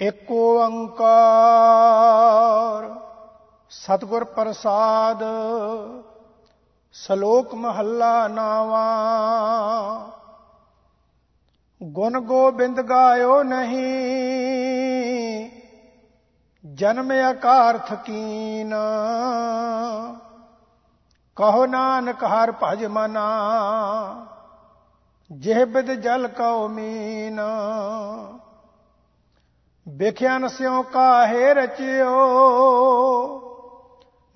ਏਕ ਓੰਕਾਰ ਸਤਿਗੁਰ ਪ੍ਰਸਾਦ, ਸ਼ਲੋਕ ਮਹੱਲਾ ਨਾਵਾ। ਗੁਣ ਗੋਬਿੰਦ ਗਾਇਓ ਨਹੀਂ, ਜਨਮ ਆਕਾਰ ਥਕੀਨ ਕਹੋ ਨਾਨਕ ਹਰ ਭਜ ਮਨਾ, ਜਿਹ ਬਿਦ ਜਲ ਕਉ ਮੀਨ। ਵੇਖਿਆ ਨਸਿਓ ਕਾਹੇ ਰਚਿਓ,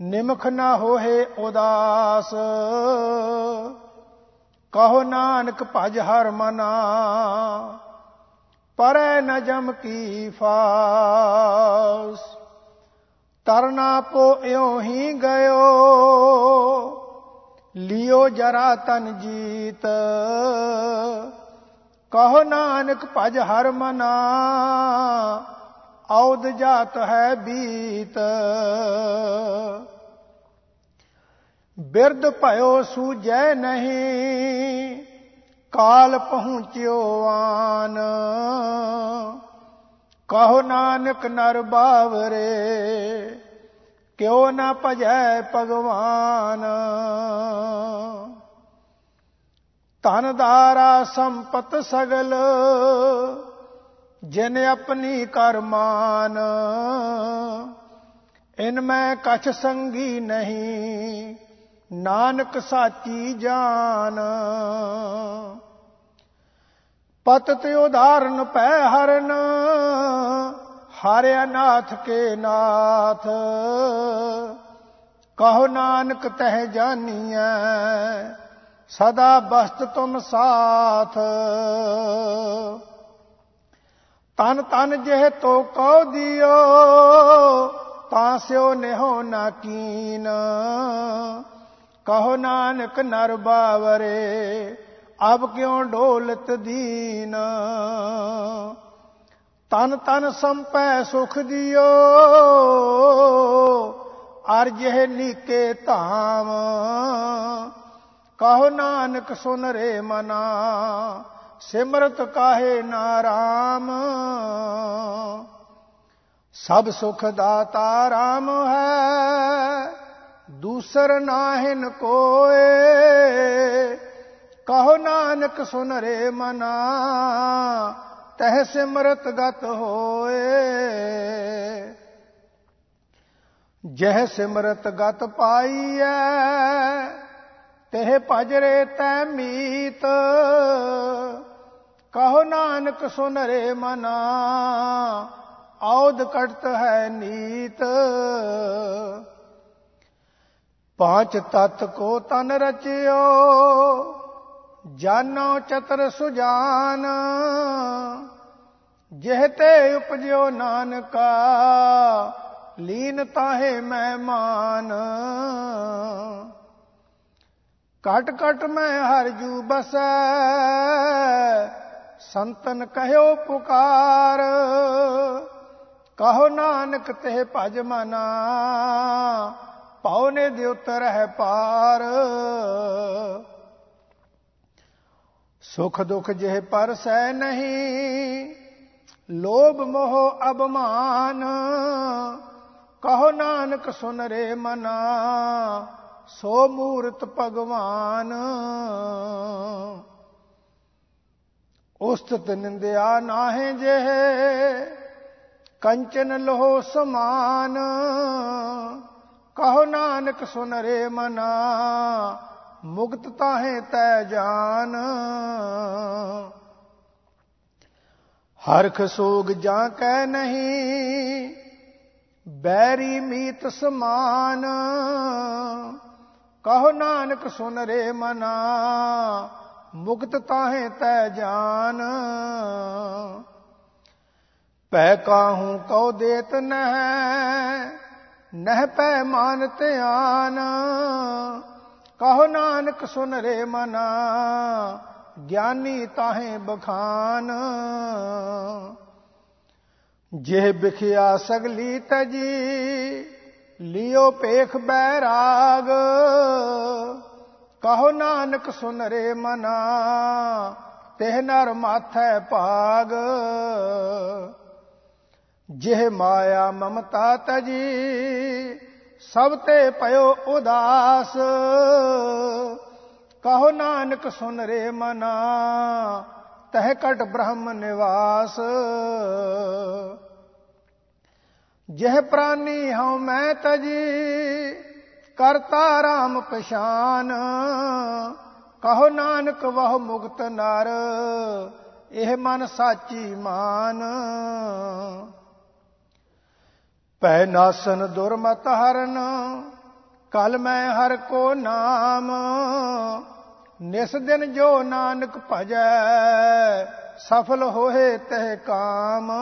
ਨਿਮਖ ਨਾ ਹੋਏ ਉਦਾਸ। ਕਹੋ ਨਾਨਕ ਭਜ ਹਰ ਮਨਾ, ਪਰੈ ਨ ਜਮ ਕੀ ਫਾਸ। ਤਰਨਾ ਪੋ ਇਉ ਹੀ ਗਇਓ, ਲਿਓ ਜਰਾ ਤਨ ਜੀਤ। ਕਹੋ ਨਾਨਕ ਭਜ ਹਰ ਮਨਾ, ਔਦ ਜਾਤ ਹੈ ਬੀਤ। ਬਿਰਦ ਭਇਓ ਸੂਜੈ ਨਹੀਂ, ਕਾਲ ਪਹੁੰਚਿਓ ਆਨ। ਕਹੋ ਨਾਨਕ ਨਰ ਬਾਵਰੇ, ਕਿਉ ਨਾ ਭਜੈ ਭਗਵਾਨ। ਧਨ ਦਾਰਾ ਸੰਪਤ ਸਗਲ, ਜਿਨ ਆਪਣੀ ਕਰਮਾਨ ਇਨ ਮੈਂ ਕਛ ਸੰਗੀ ਨਹੀਂ, ਨਾਨਕ ਸਾਚੀ ਜਾਨ। ਪਤ ਤੇ ਉਦਾਹਰਨ ਪੈ ਹਰਨ, ਹਰਿ ਅਨਾਥ ਕੇ ਨਾਥ। ਕਹੋ ਨਾਨਕ ਤਹਿ ਜਾਨੀਐ ਸਦਾ ਬਸਤ ਤੁਮ ਸਾਥ। ਤਨ ਤਨ ਜਿਹ ਤੋ ਕਉ ਦਿਓ, ਤਾਂ ਸਿਓ ਨਿਹੋ ਨਾ ਕੀਨ। ਕਹੋ ਨਾਨਕ ਨਰ ਬਾਵਰੇ, ਅਬ ਕਿਉ ਢੋਲਤ ਦੀਨ। ਤਨ ਤਨ ਸੰਪੈ ਸੁਖ ਦਿਓ, ਅਰ ਜਿਹ ਨੀਕੇ ਧਾਮ। ਕਹੋ ਨਾਨਕ ਸੁਨ ਰੇ ਮਨਾ, ਸਿਮਰਤ ਕਾਹੇ ਨਾਰਾਮ। ਸਭ ਸੁਖ ਦਾਤਾ ਰਾਮ ਹੈ, ਦੂਸਰ ਨਾਹਿਨ ਕੋਏ। ਕਹੋ ਨਾਨਕ ਸੁਨ ਰੇ ਮਨਾ, ਤਹ ਸਿਮਰਤ ਗਤ ਹੋਏ। ਜਹ ਸਿਮਰਤ ਗਤ ਪਾਈਐ ਤਹ ਭਜਰੇ ਤੈ ਮੀਤ। ਕਹੋ ਨਾਨਕ, ਸੁਨ ਰੇ ਮਨਾ ਔਦ ਕਟਤ ਹੈ ਨੀਤ। ਪਾਂਚ ਤਤ ਕੋ ਤਨ ਰਚਿਓ, ਜਾਨੋ ਚਤਰ ਸੁਜਾਨ। ਜਿਹ ਤੇ ਉਪਜਿਓ ਨਾਨਕਾ, ਲੀਨ ਤਾਹੇ ਮਹਿਮਾਨ ਕਟ ਕਟ ਮੈਂ ਹਰ ਜੂ ਬਸੈ। ਸੰਤਨ ਕਹਿਓ ਪੁਕਾਰ। ਕਹੋ ਨਾਨਕ ਤੇ ਭਜ ਮਨਾ। ਪਉਨੇ ਦੇ ਉਤਰ ਹੈ ਪਾਰ। ਸੁਖ ਦੁਖ ਜਿਹ ਪਰਸੈ ਨਹੀਂ, ਲੋਭ ਮੋਹ ਅਬਮਾਨ ਕਹੋ ਨਾਨਕ ਸੁਨ ਰੇ ਮਨਾ। ਸੋ ਮੂਰਤ ਭਗਵਾਨ। ਉਸਤਤ ਨਿੰਦਿਆ ਨਾਹੇ ਜਿਹ, ਕੰਚਨ ਲੋਹ ਸਮਾਨ। ਕਹੋ ਨਾਨਕ ਸੁਨ ਰੇ ਮਨਾ, ਮੁਕਤ ਤਾਹੇ ਤੈ ਜਾਨ। ਹਰਖ ਸੋਗ ਜਾਂ ਕੈ ਨਹੀਂ, ਬੈਰੀ ਮੀਤ ਸਮਾਨ। ਕਹੋ ਨਾਨਕ ਸੁਨ ਰੇ ਮਨਾ, ਮੁਕਤ ਤਾਹੇ ਤੈ ਜਾਨ। ਪੈ ਕਾਹੂ ਕਉ ਦੇਤ ਨਹਿ ਨਹਿ ਪੈ ਮਾਨ ਧਿਆਨ। ਕਹੋ ਨਾਨਕ ਸੁਨ ਰੇ ਮਨਾ, ਗਿਆਨੀ ਤਾਹੇ ਬਖਾਨ। ਜਿਹ ਬਿਖਿਆ ਸਗਲੀ ਤਜੀ ਲਿਓ ਪੇਖ ਬੈਰਾਗ। ਕਹੋ ਨਾਨਕ ਸੁਨ ਰੇ ਮਨਾ, ਤਿਹ ਨਰ ਮਾਥੈ ਭਾਗ। ਜਿਹ ਮਾਇਆ ਮਮਤਾ ਤਜੀ, ਸਭ ਤੇ ਪਇਓ ਉਦਾਸ। ਕਹੋ ਨਾਨਕ ਸੁਨ ਰੇ ਮਨਾ, ਤਹ ਕਟ ਬ੍ਰਹਮ ਨਿਵਾਸ। ਜਿਹ ਪ੍ਰਾਨੀ ਹਉ ਮੈਂ ਤਜੀ, ਕਰਤਾ RAM ਪਛਾਨ। ਕਹੋ ਨਾਨਕ ਵਹ ਮੁਕਤ ਨਰ, ਇਹ ਮਨ ਸਾਚੀ ਮਾਨ। ਪੈ ਨਾਸਨ ਦੁਰਮਤ ਹਰਨ, ਕਲ ਮੈਂ ਹਰ ਕੋ ਨਾਮ। ਨਿਸ ਦਿਨ ਜੋ ਨਾਨਕ ਭਜੈ, ਸਫਲ ਹੋਏ ਤਹਿ ਕਾਮ।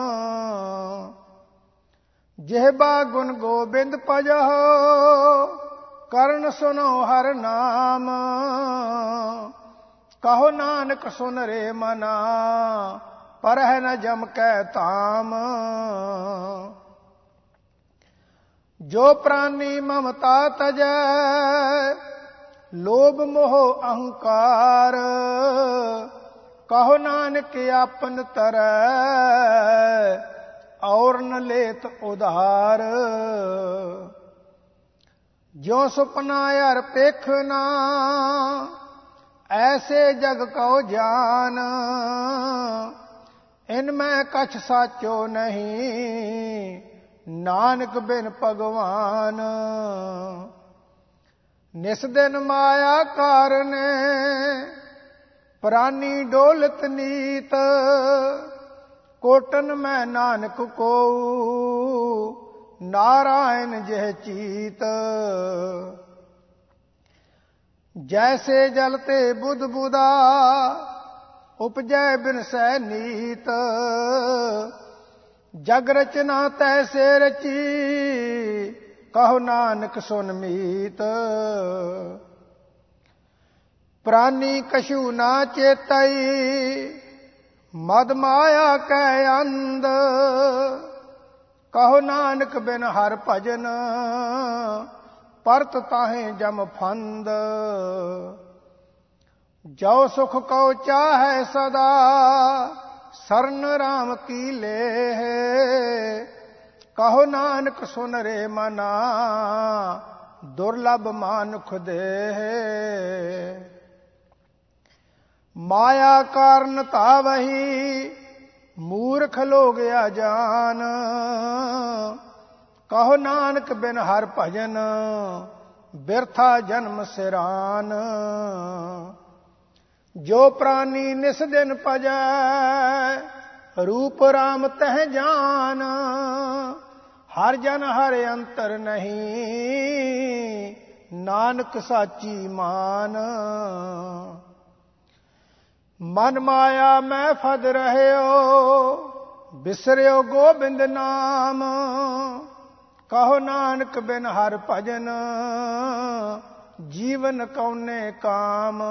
ਜਿਹਬਾ ਗੁਣ ਗੋਬਿੰਦ ਭਜਹੁ ਕਰਨ ਸੁਨੋ ਹਰ ਨਾਮ। ਕਹੋ ਨਾਨਕ ਸੁਨ ਰੇ ਮਨਾ, ਪਰ ਹੈ ਨ ਜਮ ਕੈ ਤਾਮ ਜੋ ਪ੍ਰਾਨੀ ਮਮਤਾ ਤਜੈ, ਲੋਭ ਮੋਹ ਅਹੰਕਾਰ। ਕਹੋ ਨਾਨਕ ਆਪਨ ਤਰੈ ਔਰ ਨ ਲੇਤ ਉਧਾਰ। ਜੋ ਸੁਪਨਾ ਯਾਰ ਪੇਖਨਾ ਐਸੇ ਜਗ ਕਉ ਜਾਨ। ਇਨ ਮੈਂ ਕਛ ਸਾਚੋ ਨਹੀਂ, ਨਾਨਕ ਬਿਨ ਭਗਵਾਨ। ਨਿਸ ਦਿਨ ਮਾਇਆ ਕਾਰਨੇ, ਪ੍ਰਾਨੀ ਡੋਲਤ ਨੀਤ ਕੋਟਨ ਮੈਂ ਨਾਨਕ ਕੋ ਨਾਰਾਇਣ ਜਹ ਚੀਤ। ਜੈਸੇ ਜਲ ਤੇ ਬੁੱਧ ਬੁਦਾ, ਉਪਜੈ ਬਿਨ ਸੈ ਨੀਤ। ਜਗ ਰਚਨਾ ਤੈਸੇ ਰਚੀ, ਕਹੋ ਨਾਨਕ ਸੁਨ ਮੀਤ। ਪ੍ਰਾਨੀ ਕਛੂ ਨਾ ਚੇਤਈ ਮਦ ਮਾਇਆ ਕੈ ਅੰਦ ਕਹੋ ਨਾਨਕ ਬਿਨ ਹਰ ਭਜਨ, ਪਰਤ ਤਾਹੇ ਜਮ ਫੰਦ। ਜੋ ਸੁਖ ਕਉ ਚਾਹੈ ਸਦਾ, ਸਰਨ ਰਾਮ ਕੀ ਲੈ ਕਹੋ ਨਾਨਕ ਸੁਨ ਰੇ ਮਨਾ, ਦੁਰਲਭ ਮਾਨੁਖ ਦੇ ਮਾਇਆ ਕਾਰਨ ਤਾਵਹੀ ਮੂਰਖ ਲੋਗ ਜਾਨ। ਕਹੋ ਨਾਨਕ ਬਿਨ ਹਰ ਭਜਨ, ਬਿਰਥਾ ਜਨਮ ਸਿਰਾਨ। ਜੋ ਪ੍ਰਾਨੀ ਨਿਸ ਦਿਨ ਪਜੈ, ਰੂਪ RAM ਤਹ ਜਾਨ। ਹਰ ਜਨ ਹਰ ਅੰਤਰ ਨਹੀਂ, ਨਾਨਕ ਸਾਚੀ ਮਾਨ। ਮਨ ਮਾਇਆ ਮੈਂ ਫਦ ਰਹਿਓ, ਬਿਸਰਿਓ ਗੋਬਿੰਦ ਨਾਮ। ਕਹੋ ਨਾਨਕ ਬਿਨ ਹਰ ਭਜਨ, ਜੀਵਨ ਕਉਨੇ ਕਾਮ।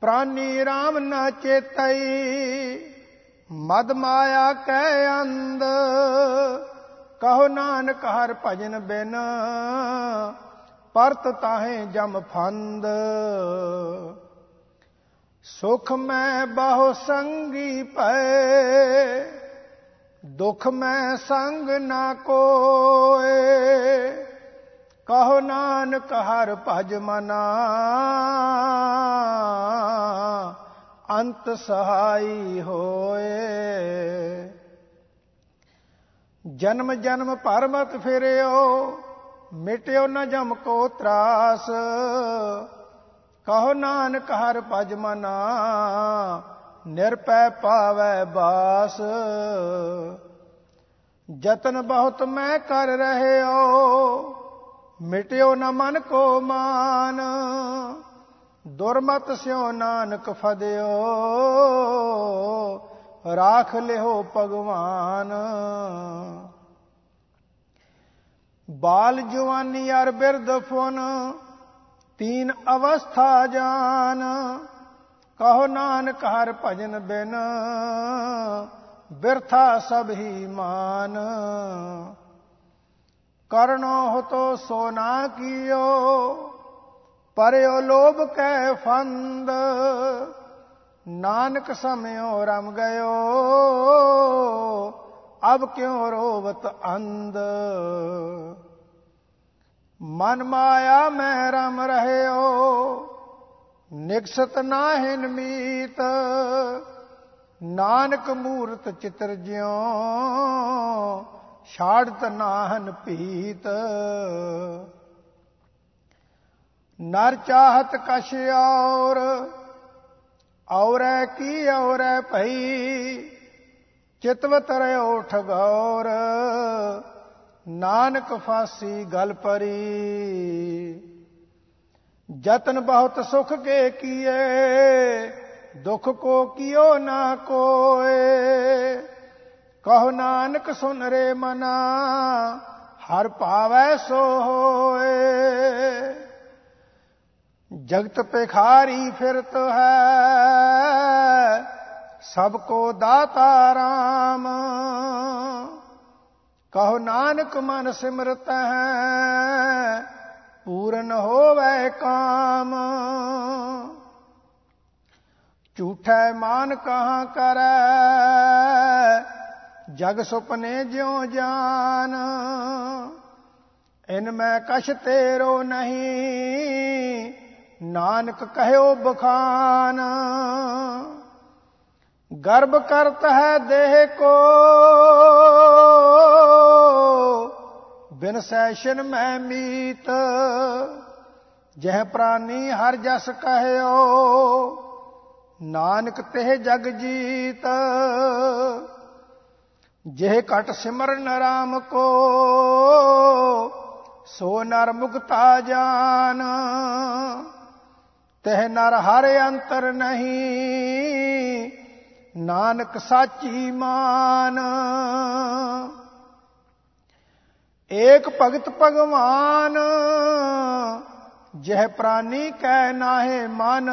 ਪ੍ਰਾਨੀ RAM ਨਾ ਚੇਤਈ, ਮਦ ਮਾਇਆ ਕੈ ਅੰਦ ਕਹੋ ਨਾਨਕ ਹਰ ਭਜਨ ਬਿਨ, ਪਰਤ ਤਾਹੇ ਜਮ ਫੰਦ। ਸੁਖ ਮੈਂ ਬਹੁ ਸੰਗੀ ਪਏ ਦੁਖ ਮੈਂ ਸੰਗ ਨਾ ਕੋਏ। ਕਹੋ ਨਾਨਕ ਹਰ ਭਜ ਮਨਾ, ਅੰਤ ਸਹਾਈ ਹੋਏ। ਜਨਮ ਜਨਮ ਭਰਮਤ ਫਿਰਿਓ, ਮਿਟਿਓ ਨ ਜਮ ਕੋ ਤਰਾਸ। ਕਹੋ ਨਾਨਕ ਹਰ ਭਜ ਮਨਾ, ਨਿਰਪੈ ਪਾਵੈ ਬਾਸ। ਜਤਨ ਬਹੁਤ ਮੈਂ ਕਰ ਰਹਿਓ, ਮਿਟਿਓ ਨ ਮਨ ਕੋ ਮਾਨ। ਦੁਰਮਤ ਸਿਓ ਨਾਨਕ ਫਦਿਓ, ਰਾਖ ਲਿਓ ਭਗਵਾਨ। ਬਾਲ ਜਵਾਨੀ ਅਰ ਬਿਰਧ ਫੁਨ ਤੀਨ ਅਵਸਥਾ ਜਾਨ। ਕਹੋ ਨਾਨਕ ਹਰ ਭਜਨ ਬਿਨ, ਬਿਰਥਾ ਸਭ ਹੀ ਮਾਨ। ਕਰਨੋ ਹਤੋ ਸੋਨਾ ਕੀਓ, ਪਰਿਓ ਲੋਭ ਕੈ ਫੰਦ। ਨਾਨਕ ਸਮਿਓ ਰਮ ਗਇਓ, ਅਬ ਕਿਉ ਰੋਵਤ ਅੰਧ। ਮਨ ਮਾਇਆ ਮੈਂ ਰਮ ਰਹਿਓ, ਨਿਕਸਤ ਨਾਹਿਨ ਮੀਤ। ਨਾਨਕ ਮੂਰਤ ਚਿਤਰ ਜਿਉ, ਛਾੜਤ ਨਾਹਨ ਪੀਤ ਨਰ ਚਾਹਤ ਕਛ ਔਰ, ਔਰੈ ਕੀ ਔਰੈ ਭਈ, ਚਿਤਵਤ ਰਿਓ ਠਗੌਰ। ਨਾਨਕ ਫਾਸੀ ਗਲ ਪਰੀ, ਜਤਨ ਬਹੁਤ ਸੁਖ ਕੇ ਕੀਏ, ਦੁਖ ਕੋ ਕੀਓ ਨਾ ਕੋਏ। ਕਹੋ ਨਾਨਕ ਸੁਨ ਰੇ ਮਨਾ, ਹਰ ਭਾਵੈ ਸੋ ਹੋਏ। ਜਗਤ ਪਖਾਰੀ ਫਿਰਤ ਹੈ, ਸਭ ਕੋ ਦਾਤਾ ਰਾਮ। ਕਹੋ ਨਾਨਕ ਮਨ ਸਿਮਰਤ ਹੈ, ਪੂਰਨ ਹੋਵੇ ਕਾਮ। ਝੂਠੈ ਮਾਨ ਕਹਾਂ ਕਰੈ, ਜਗ ਸੁਪਨੇ ਜਿਉ ਜਾਨ। ਇਨ ਮੈਂ ਕਛ ਤੇਰੋ ਨਹੀਂ, ਨਾਨਕ ਕਹਿਓ ਬਖਾਨ। ਗਰਭ ਕਰਤ ਹੈ ਦੇਹ ਕੋ ਬਿਨ ਸੈਸ਼ਨ ਮੈਂ ਮੀਤ, ਜਹ ਪ੍ਰਾਨੀ ਹਰ ਜਸ ਕਹਿਓ, ਨਾਨਕ ਤੇ ਜਗ ਜੀਤ। ਜਿਹ ਕਟ ਸਿਮਰਨ ਰਾਮ ਕੋ, ਸੋ ਨਰ ਮੁਕਤਾ ਜਾਨ। ਤਹ ਨਰ ਹਰ ਅੰਤਰ ਨਹੀਂ, ਨਾਨਕ ਸਾਚੀ ਮਾਨ। ਏਕ ਭਗਤ ਭਗਵਾਨ, ਜਹ ਪ੍ਰਾਨੀ ਕੈ ਨਾਹੇ ਮਨ,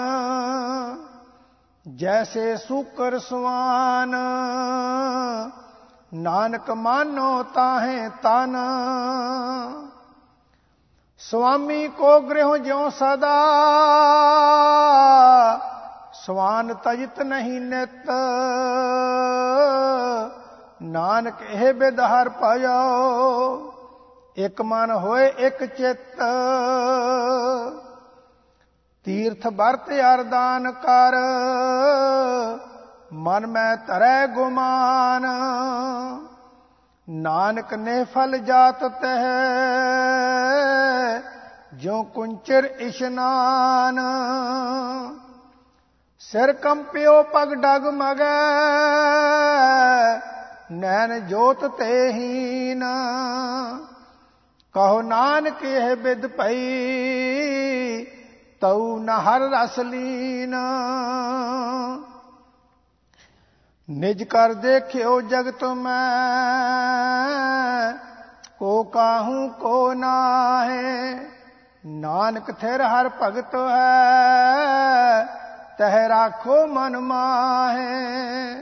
ਜੈਸੇ ਸੂਕਰ ਸਵਾਨ। ਨਾਨਕ ਮਾਨੋ ਤਾਹੇ ਤਨ। ਸੁਆਮੀ ਕੋ ਗ੍ਰਹਿ ਜਿਉ ਸਦਾ, ਸਵਾਨ ਤਜਿਤ ਨਹੀਂ ਨਿਤ। ਨਾਨਕ ਇਹ ਬਿਦਹਰ ਪਾਇਓ ਇਕ ਮਨ ਹੋਏ, ਇਕ ਚਿੱਤ। ਤੀਰਥ ਵਰਤ ਅਰਦਾਨ ਕਰ। ਮਨ ਮੈਂ ਧਰੈ ਗੁਮਾਨ। ਨਾਨਕ ਨੇ ਫਲ ਜਾਤ ਤਹ ਜੋ ਕੁੰਚਰ ਇਸ਼ਨਾਨ। ਸਿਰ ਕੰਪਿਓ ਪਗ ਡਗ ਮਗੈ, ਨੈਣ ਜੋਤ ਤੇ ਹੀਨ। ਕਹੋ ਨਾਨਕ ਇਹ ਬਿਦ ਭਈ, ਤਉ ਨ ਹਰ ਰਸ ਲੀਨ। ਨਿਜ ਕਰ ਦੇਖਿਓ ਜਗਤ ਮੈਂ, ਕੋ ਕਾਹੂ ਕੋ ਨਾਹੇ। ਨਾਨਕ ਥਿਰ ਹਰ ਭਗਤ ਹੈ, ਤਹ ਰਾਖੋ ਮਨ ਮਾਹੇ।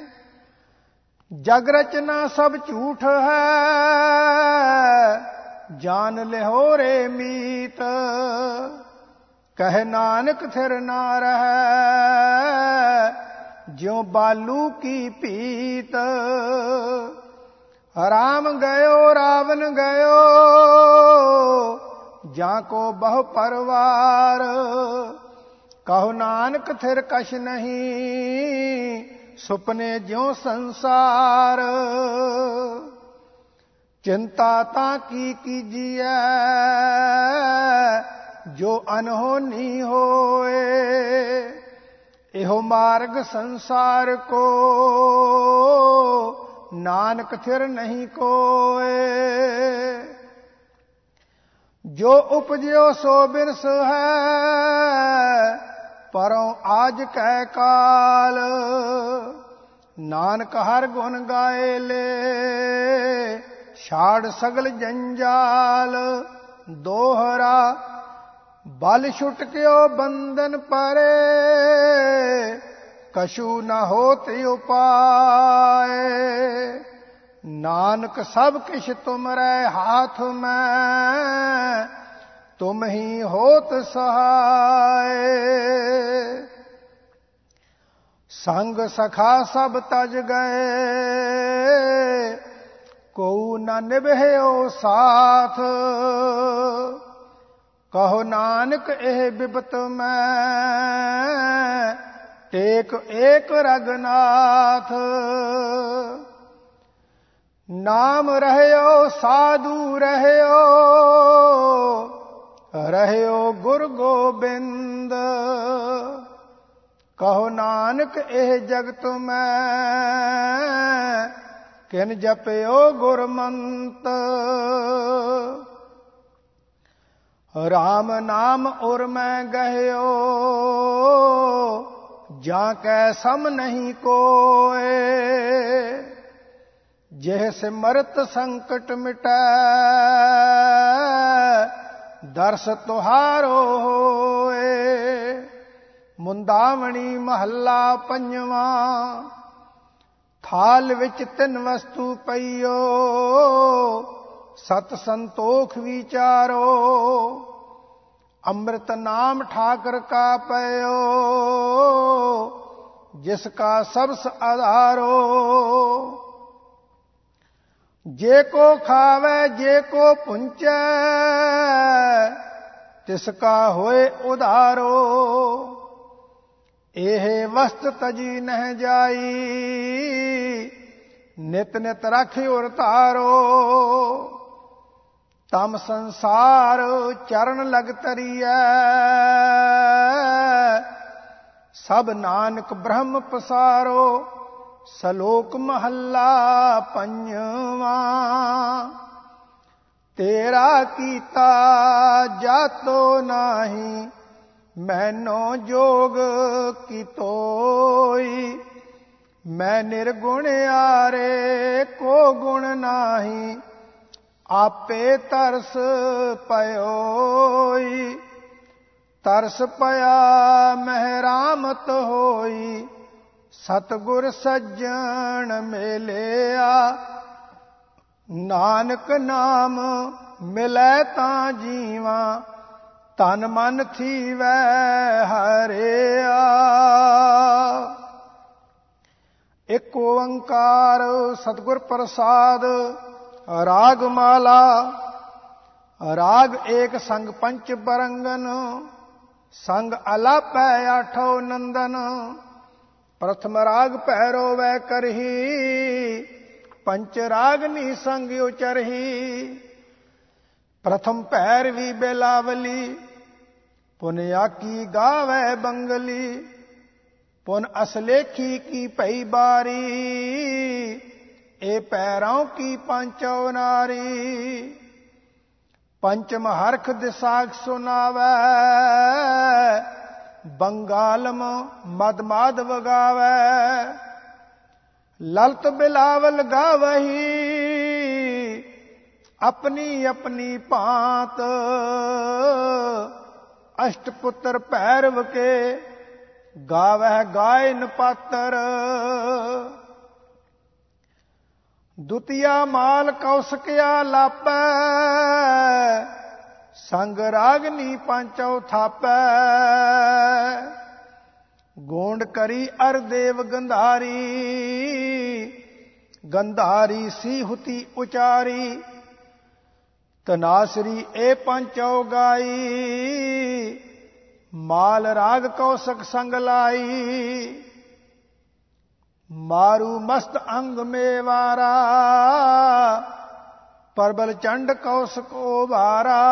ਜਗ ਰਚਨਾ ਸਭ ਝੂਠ ਹੈ ਜਾਣ ਲਿਹੋ ਰੇ ਮੀਤ, ਕਹਿ ਨਾਨਕ ਥਿਰ ਨਾ ਰਹਿ, ਜਿਉ ਬਾਲੂ ਕੀ ਪੀਤ। ਰਾਮ ਗਇਓ ਰਾਵਨ ਗਇਓ, ਜਾਂ ਕੋ ਬਹੁ ਪਰਵਾਰ। ਕਹੋ ਨਾਨਕ ਥਿਰ ਕਛ ਨਹੀਂ, ਸੁਪਨੇ ਜਿਉ ਸੰਸਾਰ। ਚਿੰਤਾ ਤਾਂ ਕੀ ਕੀਜੀਐ? ਜੋ ਅਨਹੋਨੀ ਹੋਏ, ਇਹੋ ਮਾਰਗ ਸੰਸਾਰ ਕੋ। ਨਾਨਕ ਥਿਰ ਨਹੀਂ ਕੋਏ। ਜੋ ਉਪਜਿਓ ਸੋ ਬਿਰਸ ਹੈ ਪਰੋਂ ਆਜ ਕਹਿ ਕਾਲ। ਨਾਨਕ ਹਰ ਗੁਣ ਗਾਏ ਲੈ ਛਾੜ ਸਗਲ ਜੰਜਾਲ, ਦੋਹਰਾ ਬਲ ਛੁਟ ਕਿਓ ਬੰਧਨ ਪਰੇ, ਕਛੂ ਨ ਹੋਤ ਉਪਾਏ। ਨਾਨਕ ਸਭ ਕਿਛ ਤੁਮਰੇ ਹਾਥ ਮੈਂ, ਤੁਮ ਹੀ ਹੋਤ ਸਹਾਏ। ਸੰਗ ਸਖਾ ਸਭ ਤਜ ਗਏ ਨਾ ਨਿਭਿਓ ਸਾਥ। ਕਹੋ ਨਾਨਕ ਇਹ ਬਿਪਤ ਮੈਂ, ਟੇਕ ਏਕ ਰਗਨਾਥ। ਨਾਮ ਰਹਿਓ, ਸਾਧੂ ਰਹਿਓ ਰਹਿਓ ਗੁਰ ਗੋਬਿੰਦ। ਕਹੋ ਨਾਨਕ ਇਹ ਜਗਤ ਮੈਂ ਕਿਨ ਜਪਿਓ ਗੁਰਮੰਤ? ਰਾਮ ਨਾਮ ਉਰ ਮੈਂ ਗਹਿਓ, ਜਾਂ ਕੈ ਸਮ ਨਹੀਂ ਕੋਏ? ਜਿਹ ਸਿਮਰਤ ਸੰਕਟ ਮਿਟੈ, ਦਰਸ ਤੁਹਾਰੋ ਹੋਏ। ਮੁੰਦਾਵਣੀ ਮਹੱਲਾ ਪੰਜਵਾਂ ਥਾਲ ਵਿੱਚ ਤਿੰਨ ਵਸਤੂ ਪਈਓ, ਸਤ ਸੰਤੋਖ ਵਿਚਾਰੋ, ਅੰਮ੍ਰਿਤ ਨਾਮ ਠਾਕਰ ਕਾ ਪਇਓ, ਜਿਸ ਕਾ ਸਬਸ ਆਧਾਰੋ। ਜੇ ਕੋ ਖਾਵੇ, ਜੇ ਕੋ ਪੁੰਚੈ, ਤਿਸ ਕਾ ਹੋਏ ਉਧਾਰੋ। ਇਹ ਵਸਤ ਤਜੀ ਨਹਿ ਜਾਈ। ਨਿਤ ਨਿਤ ਰਾਖਿ ਉਰ ਧਾਰੋ। ਤਮ ਸੰਸਾਰ ਚਰਨ ਲਗ ਤਰੀਐ। ਸਭ ਨਾਨਕ ਬ੍ਰਹਮ ਪਸਾਰੋ। ਸਲੋਕ ਮਹੱਲਾ ਪੰਜਵਾ। ਤੇਰਾ ਕੀਤਾ ਜਾਤੋ ਨਾਹੀ ਮੈਨੋ ਜੋਗ ਕੀ ਤੋਈ? ਮੈਂ ਨਿਰਗੁਣ ਆਰੇ ਕੋ ਗੁਣ ਨਾਹੀ? ਆਪੇ ਤਰਸ ਪਇਓਈ। ਤਰਸ ਪਿਆ ਮਹਿਰਾਮਤ ਹੋਈ। ਸਤਗੁਰ ਸੱਜਣ ਮਿਲਿਆ। ਨਾਨਕ ਨਾਮ ਮਿਲੈ ਤਾਂ ਜੀਵਾ। ਤਨ ਮਨ ਥੀਵੈ ਹਰਿਆ। ਇੱਕ ਓੰਕਾਰ ਸਤਗੁਰ ਪ੍ਰਸਾਦ ਰਾਗ ਮਾਲਾ ਰਾਗ ਏਕ ਸੰਗ ਪੰਚ ਬਰੰਗਨ, ਸੰਗ ਅਲਾਪੈ ਆਠੋ ਨੰਦਨ, ਪ੍ਰਥਮ ਰਾਗ ਪੈਰੋ ਵੈ ਕਰਹੀ, ਪੰਚ ਰਾਗ ਨੀ ਸੰਗ ਉਚਰਹੀ, ਪ੍ਰਥਮ ਪੈਰ ਵੀ ਬੇਲਾਵਲੀ ਪੁਨ ਆਕੀ ਗਾਵੇ ਬੰਗਲੀ, ਪੁਨ ਅਸਲੇਖੀ ਕੀ ਪਈ ਬਾਰੀ ਇਹ ਪੈਰਾਂ ਕੀ ਪੰਚੋ ਨਾਰੀ। ਪੰਚਮ ਹਰਖ ਦਿਸਾਖ ਸੁਨਾਵੇ, ਬੰਗਾਲਮ ਮਦ ਮਾਦ ਵਗਾਵੇ। ਲਲਤ ਬਿਲਾਵਲ ਗਾਵਹੀ, ਆਪਣੀ ਆਪਣੀ ਭਾਂਤ ਅਸ਼ਟ ਪੁੱਤਰ ਭੈਰਵ ਕੇ ਗਾਵਹਿ ਗਾਇਨ ਪਾਤਰ। ਦੁਤੀਆ ਮਾਲ ਕੌਸਕਿਆ ਲਾਪੈ, ਸੰਗ ਰਾਗਨੀ ਪੰਚਉ ਥਾਪੈ। ਗੋਂਡ ਕਰੀ ਅਰ ਦੇਵ ਗੰਧਾਰੀ ਗੰਧਾਰੀ ਸੀ ਹੁਤੀ ਉਚਾਰੀ। ਤਨਾਸਰੀ ਏ ਪੰਚਉ ਗਾਈ। ਮਾਲ ਰਾਗ ਕੌਸਕ ਸੰਗ ਲਾਈ। ਮਾਰੂ ਮਸਤ ਅੰਗ ਮੇਵਾਰਾ। ਪਰਬਲ ਚੰਡ ਕੌਸਕ ਉਭਾਰਾ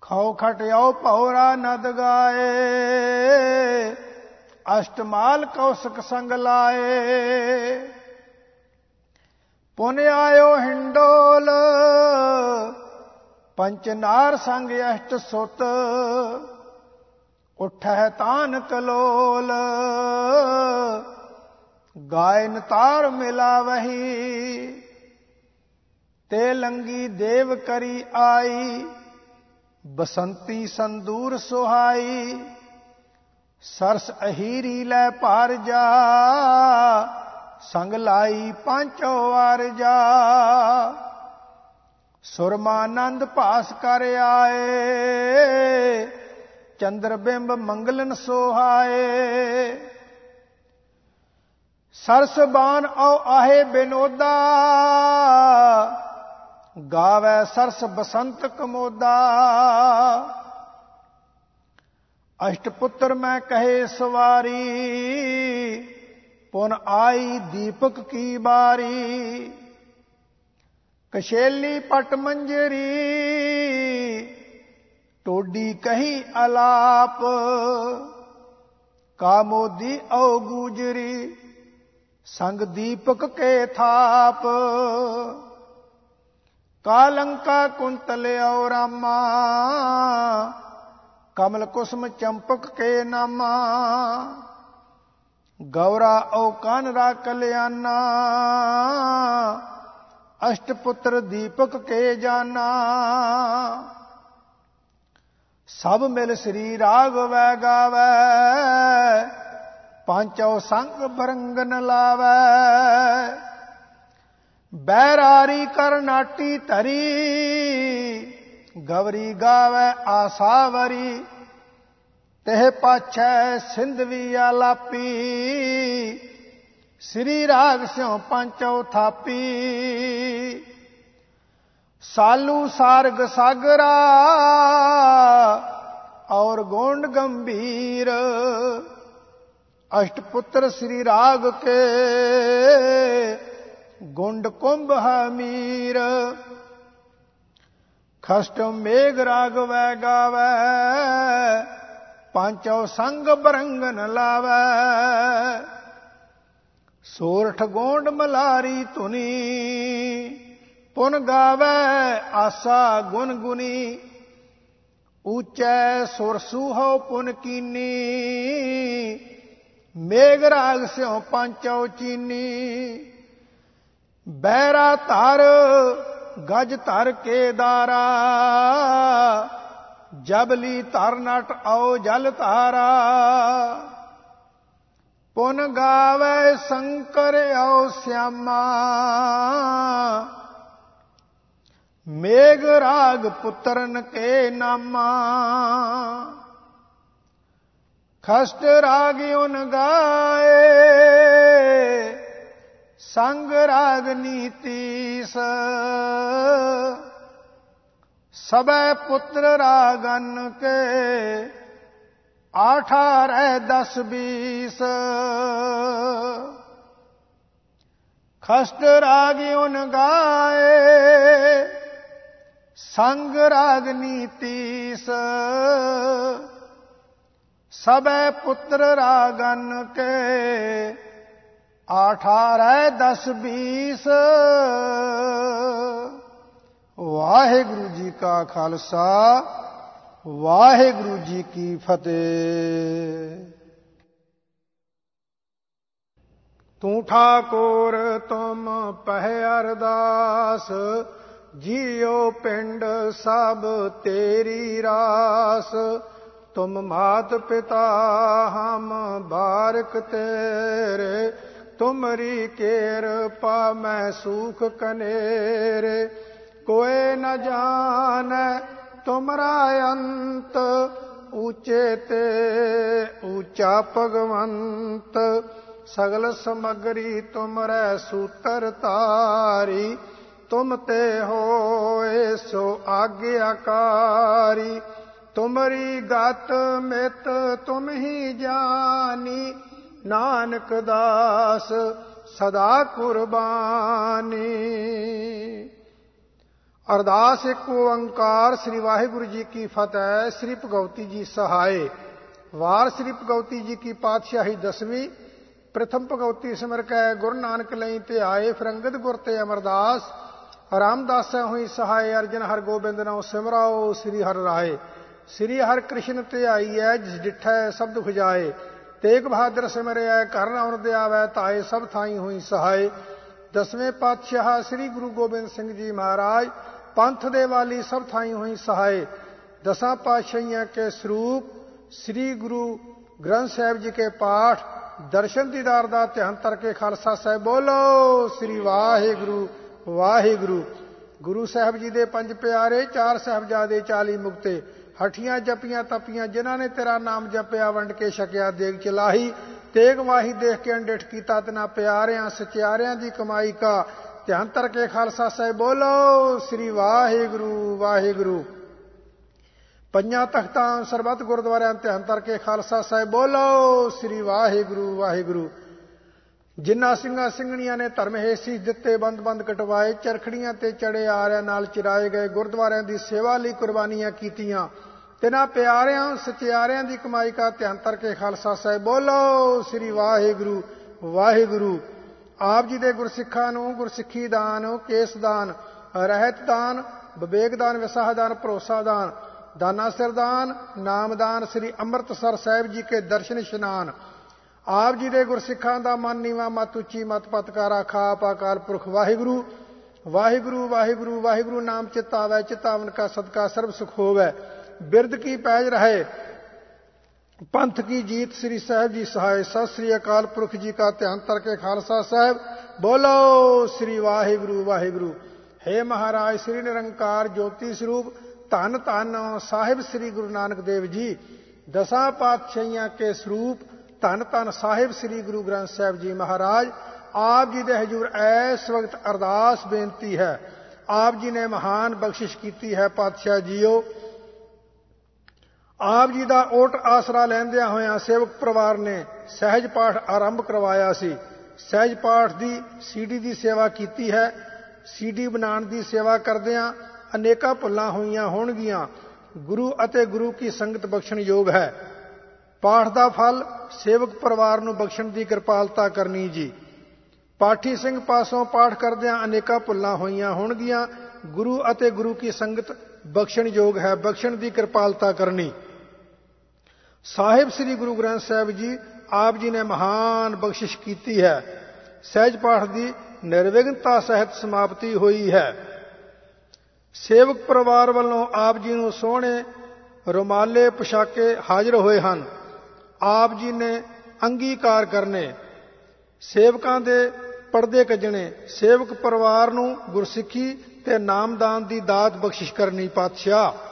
ਖਉ ਖਟਿਓ ਪੌਰਾ ਨਦ ਗਾਏ। ਅਸ਼ਟਮਾਲ ਕੌਸਕ ਸੰਗ ਲਾਏ। ਪੁਨ ਆਇਓ ਹਿੰਡੋਲ, ਪੰਚ ਨਾਰ ਸੰਗ ਅਸ਼ਟ ਸੁਤ ਉਠੈ ਤਾਨ ਕਲੋਲ ਗਾਇਨ ਤਾਰ ਮਿਲਾਵਹੀ, ਤੇ ਲੰਗੀ ਦੇਵ ਕਰੀ ਆਈ, ਬਸੰਤੀ ਸੰਦੂਰ ਸੁਹਾਈ, ਸਰਸ ਅਹੀਰੀ ਲੈ ਪਾਰ ਜਾ। ਸੰਗ ਲਾਈ ਪਾਂਚੋ ਵਾਰ ਜਾ। ਸੁਰਮਾਨੰਦ ਭਾਸ ਕਰ ਆਏ। ਚੰਦਰ ਬਿੰਬ ਮੰਗਲਨ ਸੋਹਾਏ। ਸਰਸ ਬਾਨ ਆਉ ਆਹੇ ਬਿਨੋਦਾ। ਗਾਵੇ ਸਰਸ ਬਸੰਤ ਕਮੋਦਾ। ਅਸ਼ਟ ਪੁੱਤਰ ਮੈਂ ਕਹੇ ਸਵਾਰੀ। ਪੁਨ ਆਈ ਦੀਪਕ ਕੀ ਬਾਰੀ ਕਸ਼ੇਲੀ ਪਟ ਮੰਜਰੀ, ਟੋਡੀ ਕਹੀ ਅਲਾਪ ਕਾਮੋਦੀ ਔ ਗੂਜਰੀ, ਸੰਗ ਦੀਪਕ ਕੇ ਥਾਪ। ਕਾਲੰਕਾ ਕੁੰਤਲ ਔ ਰਾਮਾ, ਕਮਲ ਕੁਸਮ ਚੰਪਕ ਕੇ ਨਾਮਾ। ਗੌਰਾ ਔ ਕਨ ਰਾ ਕਲਿਆਣਾ ਅਸ਼ਟ ਪੁੱਤਰ ਦੀਪਕ ਕੇ ਜਾਨਾ ਸਭ ਮਿਲ ਸ੍ਰੀ ਰਾਗ ਵੈ ਗਾਵੇ, ਪਾਂਚੋ ਸੰਗ ਬਰੰਗਨ ਲਾਵੇ। ਬੈਰਾਰੀ ਕਰਨਾਟੀ ਧਰੀ, ਗਵਰੀ ਗਾਵੇ ਆਸਾਵਰੀ ਤਹਿ ਪਾਛੈ ਸਿੰਧਵੀ ਆਲਾਪੀ, ਸ੍ਰੀ ਰਾਗ ਸਿਉ ਪੰਚੋ ਥਾਪੀ ਸਾਲੂ ਸਾਰਗ ਸਾਗਰਾ, ਔਰ ਗੋਂਡ ਗੰਭੀਰ ਅਸ਼ਟ ਪੁੱਤਰ ਸ੍ਰੀ ਰਾਗ ਕੇ, ਗੁੰਡ ਕੁੰਭ ਹਮੀਰ ਖਸ਼ਟ ਮੇਘ ਰਾਗ ਵੈ ਗਾਵੇ ਪਾਂਚੋ ਸੰਗ ਬਰੰਗਨ ਲਾਵੇ ਸੋਰਠ ਗੋਂਡ ਮਲਾਰੀ ਧੁਨੀ ਪੁਨ ਗਾਵੇ ਆਸਾ ਗੁਨ ਗੁਨੀ ਉੱਚੈ ਸੁਰ ਸੁਹੋ ਪੁਨ ਕੀਨੀ ਮੇਘ ਰਾਗ ਸਿਉ ਪੰਚੋ ਚੀਨੀ ਬਹਿਰਾ ਧਰ ਗਜ ਧਰ ਕੇ ਦਾਰਾ ਜਬਲੀ ਧਰ ਨਟ ਆਓ ਜਲ ਧਾਰਾ, ਪੁਨ ਗਾਵੇ ਸ਼ੰਕਰ ਆਓ ਸਿਆਮਾ। ਮੇਘ ਰਾਗ ਪੁੱਤਰਨ ਕੇ ਨਾਮਾ, ਖਸਟ ਰਾਗ ਉਨ ਗਾਏ, ਸੰਗ ਰਾਗ ਨੀਤੀਸ। ਸਬੈ ਪੁੱਤਰ ਰਾਗਨ ਕੇ ਅਠਾਰਹ ਦਸ ਬੀਸ। ਖਸਟ ਰਾਗ ਉਨ ਗਾਏ, ਸੰਗ ਰਾਗ ਨੀਤੀਸ ਸਬੈ ਪੁੱਤਰ ਰਾਗਨ ਕੇ ਅਠਾਰਹ ਦਸ ਬੀਸ। ਵਾਹਿਗੁਰੂ ਜੀ ਕਾ ਖਾਲਸਾ, ਵਾਹਿਗੁਰੂ ਜੀ ਕੀ ਫਤਿਹ। ਤੂੰ ਠਾਕੁਰ, ਤੁਮ ਪਹਿ ਅਰਦਾਸ ਜੀਉ ਪਿੰਡ ਸਭ ਤੇਰੀ ਰਾਸ। ਤੁਮ ਮਾਤ ਪਿਤਾ ਹਮ ਬਾਰਕ ਤੇਰੇ, ਤੁਮਰੀ ਕਿਰਪਾ ਮੈਂ ਸੁਖ ਕਨੇਰੇ। ਕੋਏ ਨ ਜਾਣੈ, ਤੁਮਰਾ ਅੰਤ ਉੱਚੇ ਤੇ ਉੱਚਾ ਭਗਵੰਤ। ਸਗਲ ਸਮਗਰੀ ਤੁਮਰੈ ਸੂਤਰ ਤਾਰੀ ਤੁਮ ਤੇ ਹੋਏ ਸੋ ਆਗਿਆਕਾਰੀ ਤੁਮਰੀ ਗਤ ਮਿਤ ਤੁਮ ਹੀ ਜਾਨੀ, ਨਾਨਕ ਦਾਸ ਸਦਾ ਕੁਰਬਾਨੀ। ਅਰਦਾਸ ਇੱਕ ਓੰਕਾਰ ਸ੍ਰੀ ਵਾਹਿਗੁਰੂ ਜੀ ਕੀ ਫਤਿਹ, ਸ੍ਰੀ ਭਗਵਤੀ ਜੀ ਸਹਾਏ। ਵਾਰ ਸ੍ਰੀ ਭਗਵਤੀ ਜੀ ਕੀ ਪਾਤਸ਼ਾਹੀ ਦਸਵੀਂ, ਪ੍ਰਥਮ ਭਗਵਤੀ ਸਿਮਰ ਕੈ, ਗੁਰੂ ਨਾਨਕ ਲਈ ਤੇ ਆਏ ਫਰੰਗਦ ਗੁਰ ਤੇ ਅਮਰਦਾਸ। ਰਾਮਦਾਸੈ ਹੋਈ ਸਹਾਏ ਅਰਜਨ ਹਰ ਗੋਬਿੰਦ ਨਾਮ ਸਿਮਰਾਓ, ਸ੍ਰੀ ਹਰਿ ਰਾਏ। ਸ੍ਰੀ ਹਰਿ ਕ੍ਰਿਸ਼ਨ ਤੇ ਆਈ ਐ, ਜਿਸ ਡਿਠੈ ਸਬਦ ਖੁਜਾਏ। ਤੇਗ ਬਹਾਦਰ ਸਿਮਰਿਆ ਘਰ ਨਾਮ ਦੇ ਆਵੈ, ਤਾਏ ਸਭ ਥਾਈ ਹੋਈ ਸਹਾਏ। ਦਸਵੇਂ ਪਾਤਸ਼ਾਹ ਸ੍ਰੀ ਗੁਰੂ ਗੋਬਿੰਦ ਸਿੰਘ ਜੀ ਮਹਾਰਾਜ ਪੰਥ ਦੇ ਵਾਲੀ ਸਭ ਥਾਈ ਹੋਈ ਸਹਾਏ ਦਸਾਂ ਪਾਤਸ਼ਾਹੀਆਂ ਕੇ ਸਰੂਪ, ਸ੍ਰੀ ਗੁਰੂ ਗ੍ਰੰਥ ਸਾਹਿਬ ਜੀ ਕੇ ਪਾਠ, ਦਰਸ਼ਨ ਦੀਦਾਰ ਦਾ ਧਿਆਨ ਤਰ ਕੇ ਖਾਲਸਾ ਸਾਹਿਬ ਬੋਲੋ, ਸ੍ਰੀ ਵਾਹਿਗੁਰੂ ਵਾਹਿਗੁਰੂ। ਗੁਰੂ ਸਾਹਿਬ ਜੀ ਦੇ ਪੰਜ ਪਿਆਰੇ, ਚਾਰ ਸਾਹਿਬਜ਼ਾਦੇ 40 ਮੁਕਤੇ, ਹਠੀਆਂ ਜਪੀਆਂ ਤਪੀਆਂ, ਜਿਨ੍ਹਾਂ ਨੇ ਤੇਰਾ ਨਾਮ ਜਪਿਆ, ਵੰਡ ਕੇ ਛਕਿਆ, ਦੇਗ ਚਲਾਹੀ। ਤੇਗ ਵਾਹੀ ਦੇਖ ਕੇ ਅੰਡਿਠ ਕੀਤਾ, ਤਨਾ ਪਿਆਰਿਆਂ, ਸਚਿਆਰਿਆਂ ਦੀ ਕਮਾਈ ਕਾ। ਧਿਆਨ ਤਰ ਕੇ ਖਾਲਸਾ ਸਾਹਿਬ ਬੋਲੋ, ਸ੍ਰੀ ਵਾਹਿਗੁਰੂ ਵਾਹਿਗੁਰੂ। ਪੰਜਾਂ ਤਖਤਾਂ ਸਰਬੱਤ ਗੁਰਦੁਆਰਿਆਂ ਧਿਆਨ ਤਰ ਕੇ ਖਾਲਸਾ ਸਾਹਿਬ ਬੋਲੋ, ਸ੍ਰੀ ਵਾਹਿਗੁਰੂ ਵਾਹਿਗੁਰੂ। ਜਿਨ੍ਹਾਂ ਸਿੰਘਾਂ ਸਿੰਘਣੀਆਂ ਨੇ ਧਰਮ ਹੇਸੀ ਦਿੱਤੇ, ਬੰਦ-ਬੰਦ ਕਟਵਾਏ, ਚਰਖੜੀਆਂ ਤੇ ਚੜੇ ਆਰਿਆਂ ਨਾਲ ਚਿਰਾਏ ਗਏ, ਗੁਰਦੁਆਰਿਆਂ ਦੀ ਸੇਵਾ ਲਈ ਕੁਰਬਾਨੀਆਂ ਕੀਤੀਆਂ ਤਿਨਾ ਪਿਆਰਿਆਂ, ਸਚਿਆਰਿਆਂ ਦੀ ਕਮਾਈ ਕਾ ਧਿਆਨ ਤਰ ਕੇ ਖਾਲਸਾ ਸਾਹਿਬ ਬੋਲੋ, ਸ੍ਰੀ ਵਾਹਿਗੁਰੂ ਵਾਹਿਗੁਰੂ। ਆਪ ਜੀ ਦੇ ਗੁਰਸਿੱਖਾਂ ਨੂੰ, ਗੁਰਸਿੱਖੀ ਦਾਨ, ਕੇਸ ਦਾਨ, ਰਹਿਤ ਦਾਨ, ਵਿਵੇਕ ਦਾਨ, ਵਿਸਾਹ ਦਾਨ, ਭਰੋਸਾ ਦਾਨ, ਦਾਨਾ ਸਰਦਾਨ ਨਾਮਦਾਨ ਸ੍ਰੀ ਅੰਮ੍ਰਿਤਸਰ ਸਾਹਿਬ ਜੀ ਕੇ ਦਰਸ਼ਨ ਇਸ਼ਨਾਨ। ਆਪ ਜੀ ਦੇ ਗੁਰਸਿੱਖਾਂ ਦਾ ਮਨ ਨੀਵਾ, ਮਤ ਉੱਚੀ, ਮਤ ਪਤਕਾਰਾ, ਖਾਪ ਆਕਾਲ ਪੁਰਖ ਵਾਹਿਗੁਰੂ। ਵਾਹਿਗੁਰੂ ਵਾਹਿਗੁਰੂ ਵਾਹਿਗੁਰੂ ਨਾਮ ਚਿਤਾਵੈ ਚਿਤਾਵਨ ਕਾ ਸਦਕਾ ਸਰਬ ਸੁਖ ਹੋਵੇ। ਬਿਰਧ ਕੀ ਪੈਜ ਰਹੇ ਪੰਥ ਕੀ ਜੀਤ ਸ੍ਰੀ ਸਾਹਿਬ ਜੀ, ਸਹਾਇ ਸਤਿ ਸ੍ਰੀ ਅਕਾਲ ਪੁਰਖ ਜੀ ਕਾ ਧਿਆਨ ਤਰ ਕੇ ਖਾਲਸਾ ਸਾਹਿਬ। ਬੋਲੋ ਸ੍ਰੀ ਵਾਹਿਗੁਰੂ ਵਾਹਿਗੁਰੂ। ਹੈ ਮਹਾਰਾਜ, ਸ੍ਰੀ ਨਿਰੰਕਾਰ ਜੋਤੀ ਸਰੂਪ, ਧੰਨ ਧੰਨ ਸਾਹਿਬ ਸ੍ਰੀ ਗੁਰੂ ਨਾਨਕ ਦੇਵ ਜੀ। ਦਸਾਂ ਪਾਤਸ਼ਾਹੀਆਂ ਕੇ ਸਰੂਪ, ਧੰਨ ਧੰਨ ਸਾਹਿਬ ਸ੍ਰੀ ਗੁਰੂ ਗ੍ਰੰਥ ਸਾਹਿਬ ਜੀ ਮਹਾਰਾਜ। ਆਪ ਜੀ ਦੇ ਹਜੂਰ ਐਸ ਵਕਤ ਅਰਦਾਸ ਬੇਨਤੀ ਹੈ। ਆਪ ਜੀ ਨੇ ਮਹਾਨ ਬਖਸ਼ਿਸ਼ ਕੀਤੀ ਹੈ ਪਾਤਸ਼ਾਹ ਜੀਓ। ਆਪ ਜੀ ਦਾ ਓਟ ਆਸਰਾ ਲੈਂਦਿਆਂ ਹੋਇਆਂ ਸੇਵਕ ਪਰਿਵਾਰ ਨੇ ਸਹਿਜ ਪਾਠ ਆਰੰਭ ਕਰਵਾਇਆ ਸੀ। ਸਹਿਜ ਪਾਠ ਦੀ ਸੀਡੀ ਦੀ ਸੇਵਾ ਕੀਤੀ ਹੈ। ਸੀਡੀ ਬਣਾਉਣ ਦੀ ਸੇਵਾ ਕਰਦਿਆਂ ਅਨੇਕਾਂ ਭੁੱਲਾਂ ਹੋਈਆਂ ਹੋਣਗੀਆਂ। ਗੁਰੂ ਅਤੇ ਗੁਰੂ ਕੀ ਸੰਗਤ ਬਖਸ਼ਣ ਯੋਗ ਹੈ। ਪਾਠ ਦਾ ਫਲ ਸੇਵਕ ਪਰਿਵਾਰ ਨੂੰ ਬਖਸ਼ਣ ਦੀ ਕਿਰਪਾਲਤਾ ਕਰਨੀ ਜੀ। ਪਾਠੀ ਸਿੰਘ ਪਾਸੋਂ ਪਾਠ ਕਰਦਿਆਂ ਅਨੇਕਾਂ ਭੁੱਲਾਂ ਹੋਈਆਂ ਹੋਣਗੀਆਂ। ਗੁਰੂ ਅਤੇ ਗੁਰੂ ਕੀ ਸੰਗਤ ਬਖਸ਼ਣ ਯੋਗ ਹੈ। ਬਖਸ਼ਣ ਦੀ ਕਿਰਪਾਲਤਾ ਕਰਨੀ। ਸਾਹਿਬ ਸ੍ਰੀ ਗੁਰੂ ਗ੍ਰੰਥ ਸਾਹਿਬ ਜੀ ਆਪ ਜੀ ਨੇ ਮਹਾਨ ਬਖਸ਼ਿਸ਼ ਕੀਤੀ ਹੈ। ਸਹਿਜ ਪਾਠ ਦੀ ਨਿਰਵਿਘਨਤਾ ਸਹਿਤ ਸਮਾਪਤੀ ਹੋਈ ਹੈ। ਸੇਵਕ ਪਰਿਵਾਰ ਵੱਲੋਂ ਆਪ ਜੀ ਨੂੰ ਸੋਹਣੇ ਰੁਮਾਲੇ ਪੋਸ਼ਾਕੇ ਹਾਜ਼ਰ ਹੋਏ ਹਨ। ਆਪ ਜੀ ਨੇ ਅੰਗੀਕਾਰ ਕਰਨੇ। ਸੇਵਕਾਂ ਦੇ ਪਰਦੇ ਕੱਜਣੇ। ਸੇਵਕ ਪਰਿਵਾਰ ਨੂੰ ਗੁਰਸਿੱਖੀ ਤੇ ਨਾਮਦਾਨ ਦੀ ਦਾਤ ਬਖਸ਼ਿਸ਼ ਕਰਨੀ ਪਾਤਸ਼ਾਹ।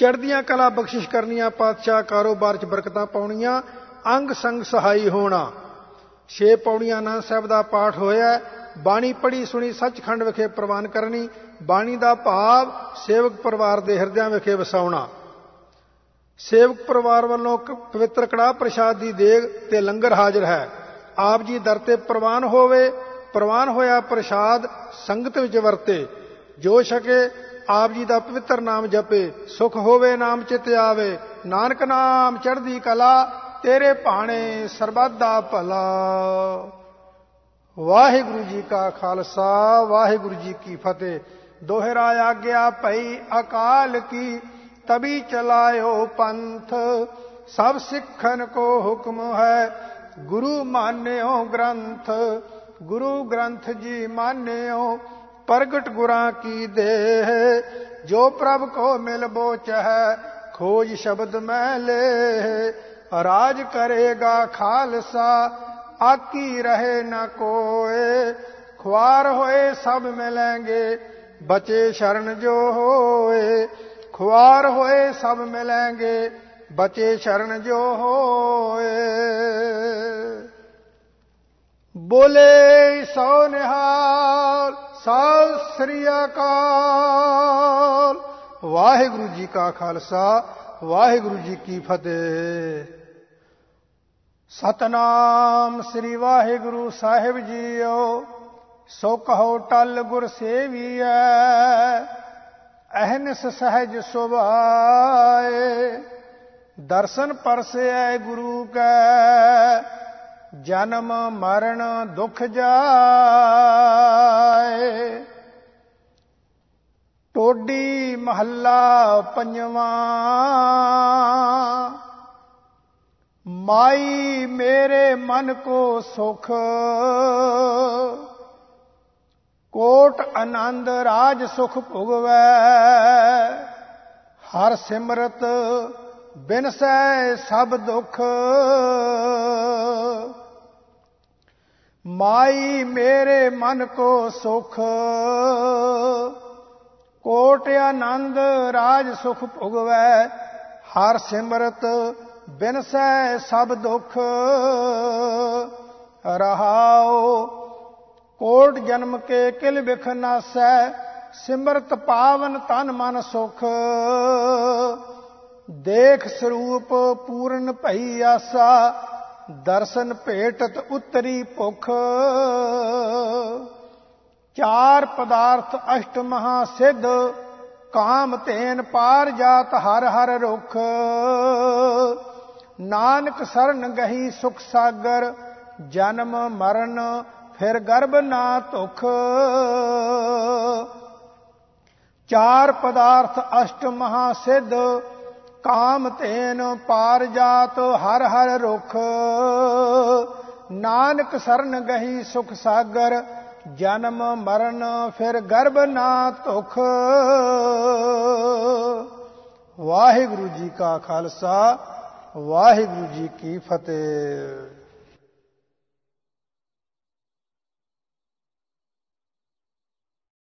ਚੜ੍ਹਦੀਆਂ ਕਲਾ ਬਖਸ਼ਿਸ਼ ਕਰਨੀਆਂ, ਪਾਤਸ਼ਾਹ ਕਾਰੋਬਾਰ 'ਚ ਬਰਕਤਾਂ ਪਾਉਣੀਆਂ, ਅੰਗ ਸੰਗ ਸਹਾਈ ਹੋਣਾ। ਛੇ ਪੌੜੀਆਂ ਨਾਲ ਸਾਹਿਬ ਦਾ ਪਾਠ ਹੋਇਆ ਬਾਣੀ ਪੜੀ ਸੁਣੀ, ਸੱਚਖੰਡ ਵਿਖੇ ਪ੍ਰਵਾਨ ਕਰਨੀ, ਬਾਣੀ ਦਾ ਭਾਵ ਸੇਵਕ ਪਰਿਵਾਰ ਦੇ ਹਿਰਦਿਆਂ ਵਿਖੇ ਵਸਾਉਣਾ। ਸੇਵਕ ਪਰਿਵਾਰ ਵੱਲੋਂ ਪਵਿੱਤਰ ਕੜਾ ਪ੍ਰਸ਼ਾਦ ਦੀ ਦੇਗ ਤੇ ਲੰਗਰ ਹਾਜ਼ਰ ਹੈ। ਆਪ ਜੀ ਦਰ ਤੇ ਪ੍ਰਵਾਨ ਹੋਵੇ, ਪ੍ਰਵਾਨ ਹੋਇਆ ਪ੍ਰਸ਼ਾਦ ਸੰਗਤ ਵਿੱਚ ਵਰਤੇ। ਜੋ ਛਕੇ ਆਪ ਜੀ ਦਾ ਪਵਿੱਤਰ ਨਾਮ ਜਪੇ, ਸੁਖ ਹੋਵੇ, ਨਾਮ ਚਿਤ ਆਵੇ, ਨਾਨਕ ਨਾਮ ਚੜ੍ਹਦੀ ਕਲਾ, ਤੇਰੇ ਭਾਣੇ ਸਰਬੱਤ ਦਾ ਭਲਾ। ਵਾਹਿਗੁਰੂ ਜੀ ਕਾ ਖਾਲਸਾ, ਵਾਹਿਗੁਰੂ ਜੀ ਕੀ ਫਤਿਹ। ਦੋਹਰਾ ਆਗਿਆ ਭਈ ਅਕਾਲ ਕੀ ਤਬੀ ਚਲਾਇਓ ਪੰਥ। ਸਭ ਸਿੱਖਨ ਕੋ ਹੁਕਮ ਹੈ, ਗੁਰੂ ਮਾਨਿਓ ਗ੍ਰੰਥ। ਗੁਰੂ ਗ੍ਰੰਥ ਜੀ ਮਾਨਿਓ ਪ੍ਰਗਟ ਗੁਰਾਂ ਕੀ ਦੇਹ, ਜੋ ਪ੍ਰਭ ਕੋ ਮਿਲ ਬੋਚ ਹੈ ਖੋਜ ਸ਼ਬਦ ਮੈਂ ਲੈ ਰਾਜ ਕਰੇਗਾ ਖਾਲਸਾ, ਆਕੀ ਰਹੇ ਨਾ ਕੋਏ। ਖੁਆਰ ਹੋਏ ਸਭ ਮਿਲेंगे ਬਚੇ ਸ਼ਰਨ ਜੋ ਹੋਏ। ਖੁਆਰ ਹੋਏ ਸਭ ਮਿਲेंगे ਬਚੇ ਸ਼ਰਨ ਜੋ ਹੋਏ। ਬੋਲੇ ਸੋ ਨਿਹਾਲ ਸਤਿ ਸ੍ਰੀ ਅਕਾਲ। ਵਾਹਿਗੁਰੂ ਜੀ ਕਾ ਖਾਲਸਾ, ਵਾਹਿਗੁਰੂ ਜੀ ਕੀ ਫਤਿਹ। ਸਤਨਾਮ ਸ੍ਰੀ ਵਾਹਿਗੁਰੂ ਸਾਹਿਬ ਜੀਓ, ਸੋ ਕਹੋ ਟਲ ਗੁਰ ਸੇਵੀਐ, ਅਹਨਸ ਸਹਿਜ ਸੁਭਾਏ। ਦਰਸ਼ਨ ਪਰਸੈ ਗੁਰੂ ਕੈ ਜਨਮ ਮਰਨ ਦੁਖ ਜਾਏ। ਟੋਡੀ ਮਹੱਲਾ ਪੰਜਵਾਂ। ਮਾਈ ਮੇਰੇ ਮਨ ਕੋ ਸੁਖ। ਕੋਟ ਆਨੰਦ ਰਾਜ ਸੁਖ ਭੁਗਵੈ। ਹਰ ਸਿਮਰਤ ਬਿਨਸੈ ਸਭ ਦੁਖ। ਮਾਈ ਮੇਰੇ ਮਨ ਕੋ ਸੁਖ। ਕੋਟ ਆਨੰਦ ਰਾਜ ਸੁਖ ਭੁਗਵੈ, ਹਰ ਸਿਮਰਤ ਬਿਨਸੈ ਸਭ ਦੁਖ। ਰਹਾਓ ਕੋਟ ਜਨਮ ਕੇ ਕਿਲ ਵਿਖ ਨਾਸੈ, ਸਿਮਰਤ ਪਾਵਨ ਤਨ ਮਨ ਸੁਖ। ਦੇਖ ਸਰੂਪ ਪੂਰਨ ਭਈ ਆਸਾ ਦਰਸ਼ਨ ਭੇਟਤ ਉਤਰੀ ਭੁਖ। ਚਾਰ ਪਦਾਰਥ ਅਸ਼ਟ ਮਹਾ ਸਿੱਧ, ਕਾਮ ਤੇਨ ਪਾਰ ਜਾਤ ਹਰ ਹਰ ਰੁਖ। ਨਾਨਕ ਸਰਨ ਗਹੀ ਸੁਖ ਸਾਗਰ, ਜਨਮ ਮਰਨ ਫਿਰ ਗਰਭ ਨਾ ਧੁਖ। ਚਾਰ ਪਦਾਰਥ ਅਸ਼ਟ ਮਹਾ ਸਿੱਧ ਕਾਮ ਤੇਨ ਪਾਰ ਜਾਤ ਹਰ ਹਰ ਰੁਖ। ਨਾਨਕ ਸਰਨ ਗਹੀ ਸੁਖ ਸਾਗਰ, ਜਨਮ ਮਰਨ ਫਿਰ ਗਰਭ ਨਾ ਧੁਖ। ਵਾਹਿਗੁਰੂ ਜੀ ਕਾ ਖਾਲਸਾ, ਵਾਹਿਗੁਰੂ ਜੀ ਕੀ ਫਤਿਹ।